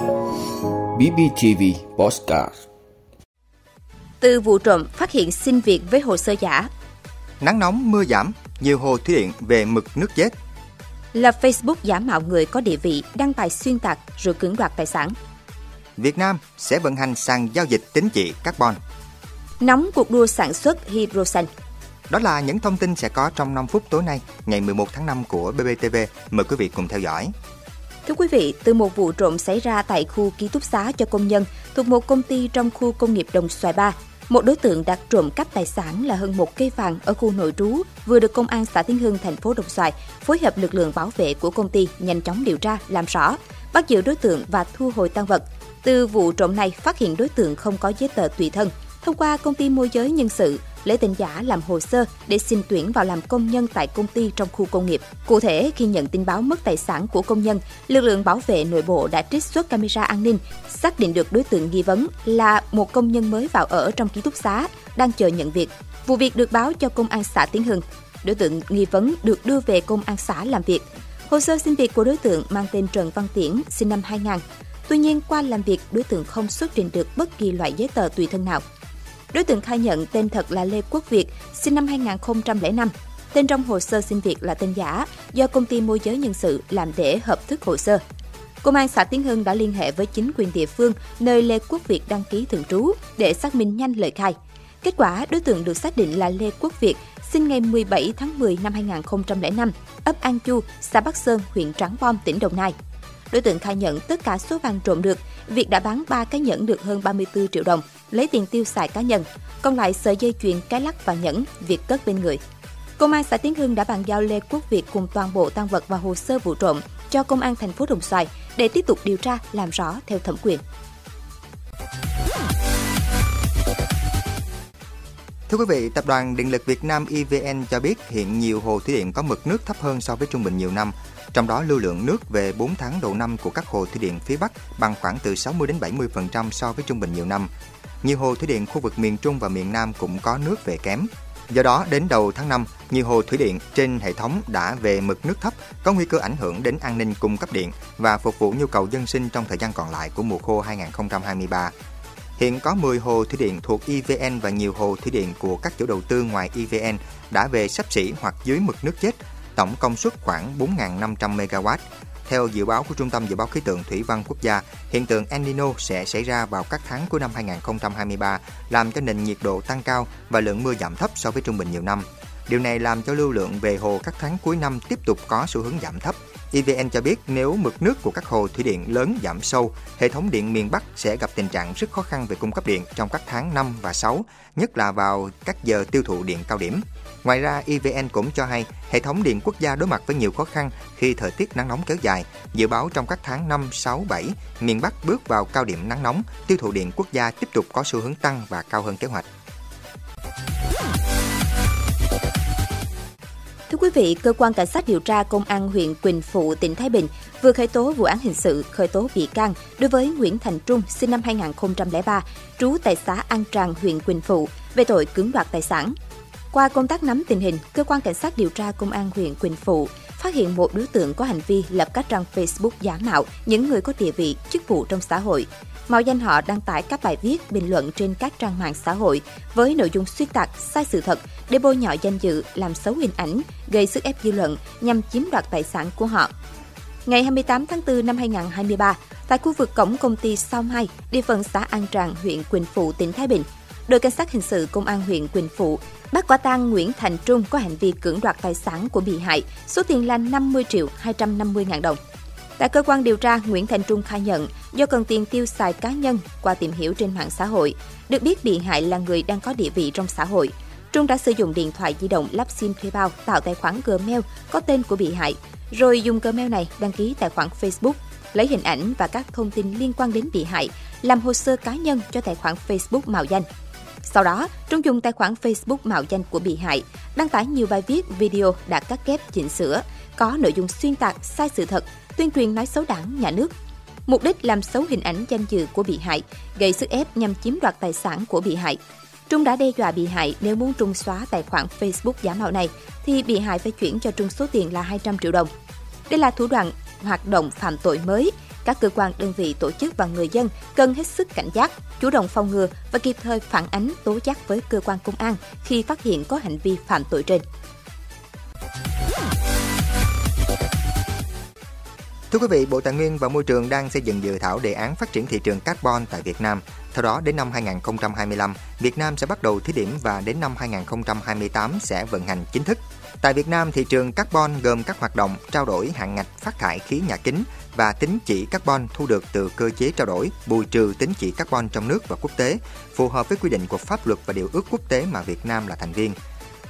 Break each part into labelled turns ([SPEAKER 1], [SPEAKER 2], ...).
[SPEAKER 1] BBTV Postcard
[SPEAKER 2] Từ vụ trộm phát hiện xin việc với hồ sơ giả
[SPEAKER 3] Nắng nóng mưa giảm, nhiều hồ thủy điện về mực nước chết.
[SPEAKER 2] Lập Facebook giả mạo người có địa vị đăng bài xuyên tạc rồi cưỡng đoạt tài sản.
[SPEAKER 3] Việt Nam sẽ vận hành sàn giao dịch tín chỉ carbon.
[SPEAKER 2] Nóng cuộc đua sản xuất hydro xanh.
[SPEAKER 3] Đó là những thông tin sẽ có trong 5 phút tối nay, ngày 11 tháng 5 của BBTV. Mời quý vị cùng theo dõi.
[SPEAKER 2] Thưa quý vị, từ một vụ trộm xảy ra tại khu ký túc xá cho công nhân thuộc một công ty trong khu công nghiệp Đồng Xoài Ba, một đối tượng đã trộm cắp tài sản là hơn một cây vàng ở khu nội trú vừa được công an xã Tiến Hưng thành phố Đồng Xoài phối hợp lực lượng bảo vệ của công ty nhanh chóng điều tra làm rõ, bắt giữ đối tượng và thu hồi tăng vật. Từ vụ trộm này phát hiện đối tượng không có giấy tờ tùy thân, thông qua công ty môi giới nhân sự lấy tên giả làm hồ sơ để xin tuyển vào làm công nhân tại công ty trong khu công nghiệp. Cụ thể, khi nhận tin báo mất tài sản của công nhân, lực lượng bảo vệ nội bộ đã trích xuất camera an ninh, xác định được đối tượng nghi vấn là một công nhân mới vào ở trong ký túc xá, đang chờ nhận việc. Vụ việc được báo cho công an xã Tiến Hưng. Đối tượng nghi vấn được đưa về công an xã làm việc. Hồ sơ xin việc của đối tượng mang tên Trần Văn Tiễn, sinh năm 2000. Tuy nhiên, qua làm việc, đối tượng không xuất trình được bất kỳ loại giấy tờ tùy thân nào. Đối tượng khai nhận tên thật là Lê Quốc Việt, sinh năm 2005. Tên trong hồ sơ xin việc là tên giả do công ty môi giới nhân sự làm để hợp thức hồ sơ. Công an xã Tiến Hưng đã liên hệ với chính quyền địa phương nơi Lê Quốc Việt đăng ký thường trú để xác minh nhanh lời khai. Kết quả, đối tượng được xác định là Lê Quốc Việt, sinh ngày 17 tháng 10 năm 2005, ấp An Chu, xã Bắc Sơn, huyện Trắng Bom, tỉnh Đồng Nai. Đối tượng khai nhận tất cả số vàng trộm được, Việt đã bán 3 cái nhẫn được hơn 34 triệu đồng, lấy tiền tiêu xài cá nhân, còn lại sợi dây chuyền cái lắc và nhẫn Việt cất bên người. Công an xã Tiến Hưng đã bàn giao Lê Quốc Việt cùng toàn bộ tăng vật và hồ sơ vụ trộm cho công an thành phố Đồng Xoài để tiếp tục điều tra làm rõ theo thẩm quyền.
[SPEAKER 3] Thưa quý vị, Tập đoàn Điện lực Việt Nam EVN cho biết hiện nhiều hồ thủy điện có mực nước thấp hơn so với trung bình nhiều năm. Trong đó lưu lượng nước về 4 tháng đầu năm của các hồ thủy điện phía Bắc bằng khoảng từ 60 đến 70% so với trung bình nhiều năm. Nhiều hồ thủy điện khu vực miền Trung và miền Nam cũng có nước về kém. Do đó, đến đầu tháng 5, nhiều hồ thủy điện trên hệ thống đã về mực nước thấp, có nguy cơ ảnh hưởng đến an ninh cung cấp điện và phục vụ nhu cầu dân sinh trong thời gian còn lại của mùa khô 2023. Hiện có 10 hồ thủy điện thuộc EVN và nhiều hồ thủy điện của các chủ đầu tư ngoài EVN đã về sắp xỉ hoặc dưới mực nước chết, tổng công suất khoảng 4.500 MW. Theo dự báo của Trung tâm Dự báo Khí tượng Thủy văn Quốc gia, hiện tượng El Nino sẽ xảy ra vào các tháng cuối năm 2023, làm cho nền nhiệt độ tăng cao và lượng mưa giảm thấp so với trung bình nhiều năm. Điều này làm cho lưu lượng về hồ các tháng cuối năm tiếp tục có xu hướng giảm thấp. EVN cho biết nếu mực nước của các hồ thủy điện lớn giảm sâu, hệ thống điện miền Bắc sẽ gặp tình trạng rất khó khăn về cung cấp điện trong các tháng 5 và 6, nhất là vào các giờ tiêu thụ điện cao điểm. Ngoài ra, EVN cũng cho hay hệ thống điện quốc gia đối mặt với nhiều khó khăn khi thời tiết nắng nóng kéo dài. Dự báo trong các tháng 5, 6, 7, miền Bắc bước vào cao điểm nắng nóng, tiêu thụ điện quốc gia tiếp tục có xu hướng tăng và cao hơn kế hoạch.
[SPEAKER 2] Quý vị, cơ quan cảnh sát điều tra công an huyện Quỳnh Phụ, tỉnh Thái Bình vừa khởi tố vụ án hình sự khởi tố bị can đối với Nguyễn Thành Trung, sinh năm 2003, trú tại xã An Tràng, huyện Quỳnh Phụ, về tội cưỡng đoạt tài sản. Qua công tác nắm tình hình, cơ quan cảnh sát điều tra công an huyện Quỳnh Phụ phát hiện một đối tượng có hành vi lập các trang Facebook giả mạo những người có địa vị, chức vụ trong xã hội, mạo danh họ đăng tải các bài viết, bình luận trên các trang mạng xã hội với nội dung xuyên tạc, sai sự thật để bôi nhọ danh dự, làm xấu hình ảnh, gây sức ép dư luận nhằm chiếm đoạt tài sản của họ. Ngày 28 tháng 4 năm 2023, tại khu vực cổng công ty Sao Mai, địa phận xã An Tràng, huyện Quỳnh Phụ, tỉnh Thái Bình, đội cảnh sát hình sự công an huyện Quỳnh Phụ bắt quả tang Nguyễn Thành Trung có hành vi cưỡng đoạt tài sản của bị hại, số tiền là 50 triệu 250 ngàn đồng. Tại cơ quan điều tra, Nguyễn Thành Trung khai nhận do cần tiền tiêu xài cá nhân qua tìm hiểu trên mạng xã hội, được biết bị hại là người đang có địa vị trong xã hội. Trung đã sử dụng điện thoại di động lắp sim thuê bao tạo tài khoản Gmail có tên của bị hại, rồi dùng Gmail này đăng ký tài khoản Facebook, lấy hình ảnh và các thông tin liên quan đến bị hại, làm hồ sơ cá nhân cho tài khoản Facebook mạo danh. Sau đó, Trung dùng tài khoản Facebook mạo danh của bị hại, đăng tải nhiều bài viết, video đã cắt ghép chỉnh sửa, có nội dung xuyên tạc, sai sự thật, tuyên truyền nói xấu đảng, nhà nước. Mục đích làm xấu hình ảnh danh dự của bị hại, gây sức ép nhằm chiếm đoạt tài sản của bị hại. Trung đã đe dọa bị hại nếu muốn Trung xóa tài khoản Facebook giả mạo này thì bị hại phải chuyển cho Trung số tiền là 200 triệu đồng. Đây là thủ đoạn hoạt động phạm tội mới các cơ quan đơn vị tổ chức và người dân cần hết sức cảnh giác, chủ động phòng ngừa và kịp thời phản ánh tố giác với cơ quan công an khi phát hiện có hành vi phạm tội trên.
[SPEAKER 3] Thưa quý vị, Bộ Tài nguyên và Môi trường đang xây dựng dự thảo đề án phát triển thị trường carbon tại Việt Nam. Theo đó, đến năm 2025, Việt Nam sẽ bắt đầu thí điểm và đến năm 2028 sẽ vận hành chính thức. Tại Việt Nam, thị trường carbon gồm các hoạt động trao đổi hạn ngạch phát thải khí nhà kính và tính chỉ carbon thu được từ cơ chế trao đổi, bù trừ tính chỉ carbon trong nước và quốc tế, phù hợp với quy định của pháp luật và điều ước quốc tế mà Việt Nam là thành viên.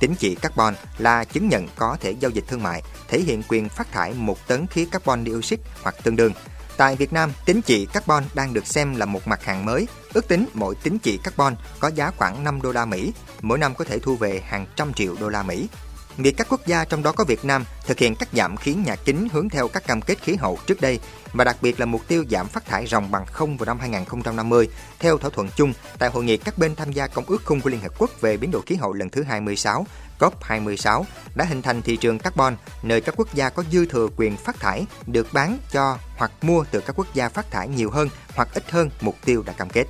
[SPEAKER 3] tính chỉ carbon là chứng nhận có thể giao dịch thương mại, thể hiện quyền phát thải một tấn khí carbon dioxide hoặc tương đương. Tại Việt Nam, tính chỉ carbon đang được xem là một mặt hàng mới. Ước tính mỗi tính chỉ carbon có giá khoảng 5 đô la Mỹ, mỗi năm có thể thu về hàng trăm triệu đô la Mỹ. Việc các quốc gia trong đó có Việt Nam thực hiện cắt giảm khí nhà kính hướng theo các cam kết khí hậu trước đây và đặc biệt là mục tiêu giảm phát thải ròng bằng không vào năm 2050 theo thỏa thuận chung, tại hội nghị, các bên tham gia Công ước Khung của Liên Hợp Quốc về biến đổi khí hậu lần thứ 26 COP26 đã hình thành thị trường carbon, nơi các quốc gia có dư thừa quyền phát thải, được bán cho hoặc mua từ các quốc gia phát thải nhiều hơn hoặc ít hơn mục tiêu đã cam kết.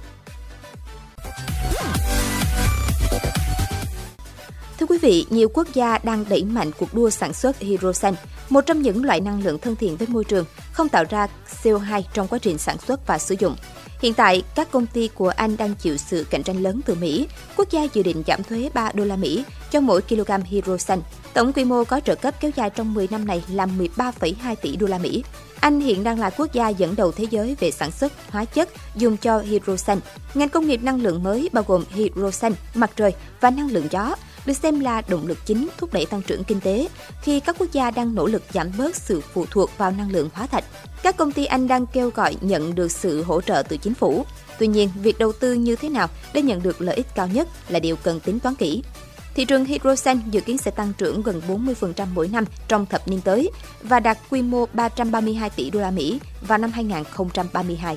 [SPEAKER 2] Quý vị, nhiều quốc gia đang đẩy mạnh cuộc đua sản xuất hydrogen, một trong những loại năng lượng thân thiện với môi trường, không tạo ra CO2 trong quá trình sản xuất và sử dụng. Hiện tại, các công ty của Anh đang chịu sự cạnh tranh lớn từ Mỹ. Quốc gia dự định giảm thuế 3 đô la Mỹ cho mỗi kg hydrogen. Tổng quy mô có trợ cấp kéo dài trong 10 năm này là 13,2 tỷ đô la Mỹ. Anh hiện đang là quốc gia dẫn đầu thế giới về sản xuất hóa chất dùng cho hydrogen. Ngành công nghiệp năng lượng mới bao gồm hydrogen, mặt trời và năng lượng gió được xem là động lực chính thúc đẩy tăng trưởng kinh tế khi các quốc gia đang nỗ lực giảm bớt sự phụ thuộc vào năng lượng hóa thạch. Các công ty Anh đang kêu gọi nhận được sự hỗ trợ từ chính phủ. Tuy nhiên, việc đầu tư như thế nào để nhận được lợi ích cao nhất là điều cần tính toán kỹ. Thị trường hydrogen dự kiến sẽ tăng trưởng gần 40% mỗi năm trong thập niên tới và đạt quy mô 332 tỷ đô la Mỹ vào năm 2032.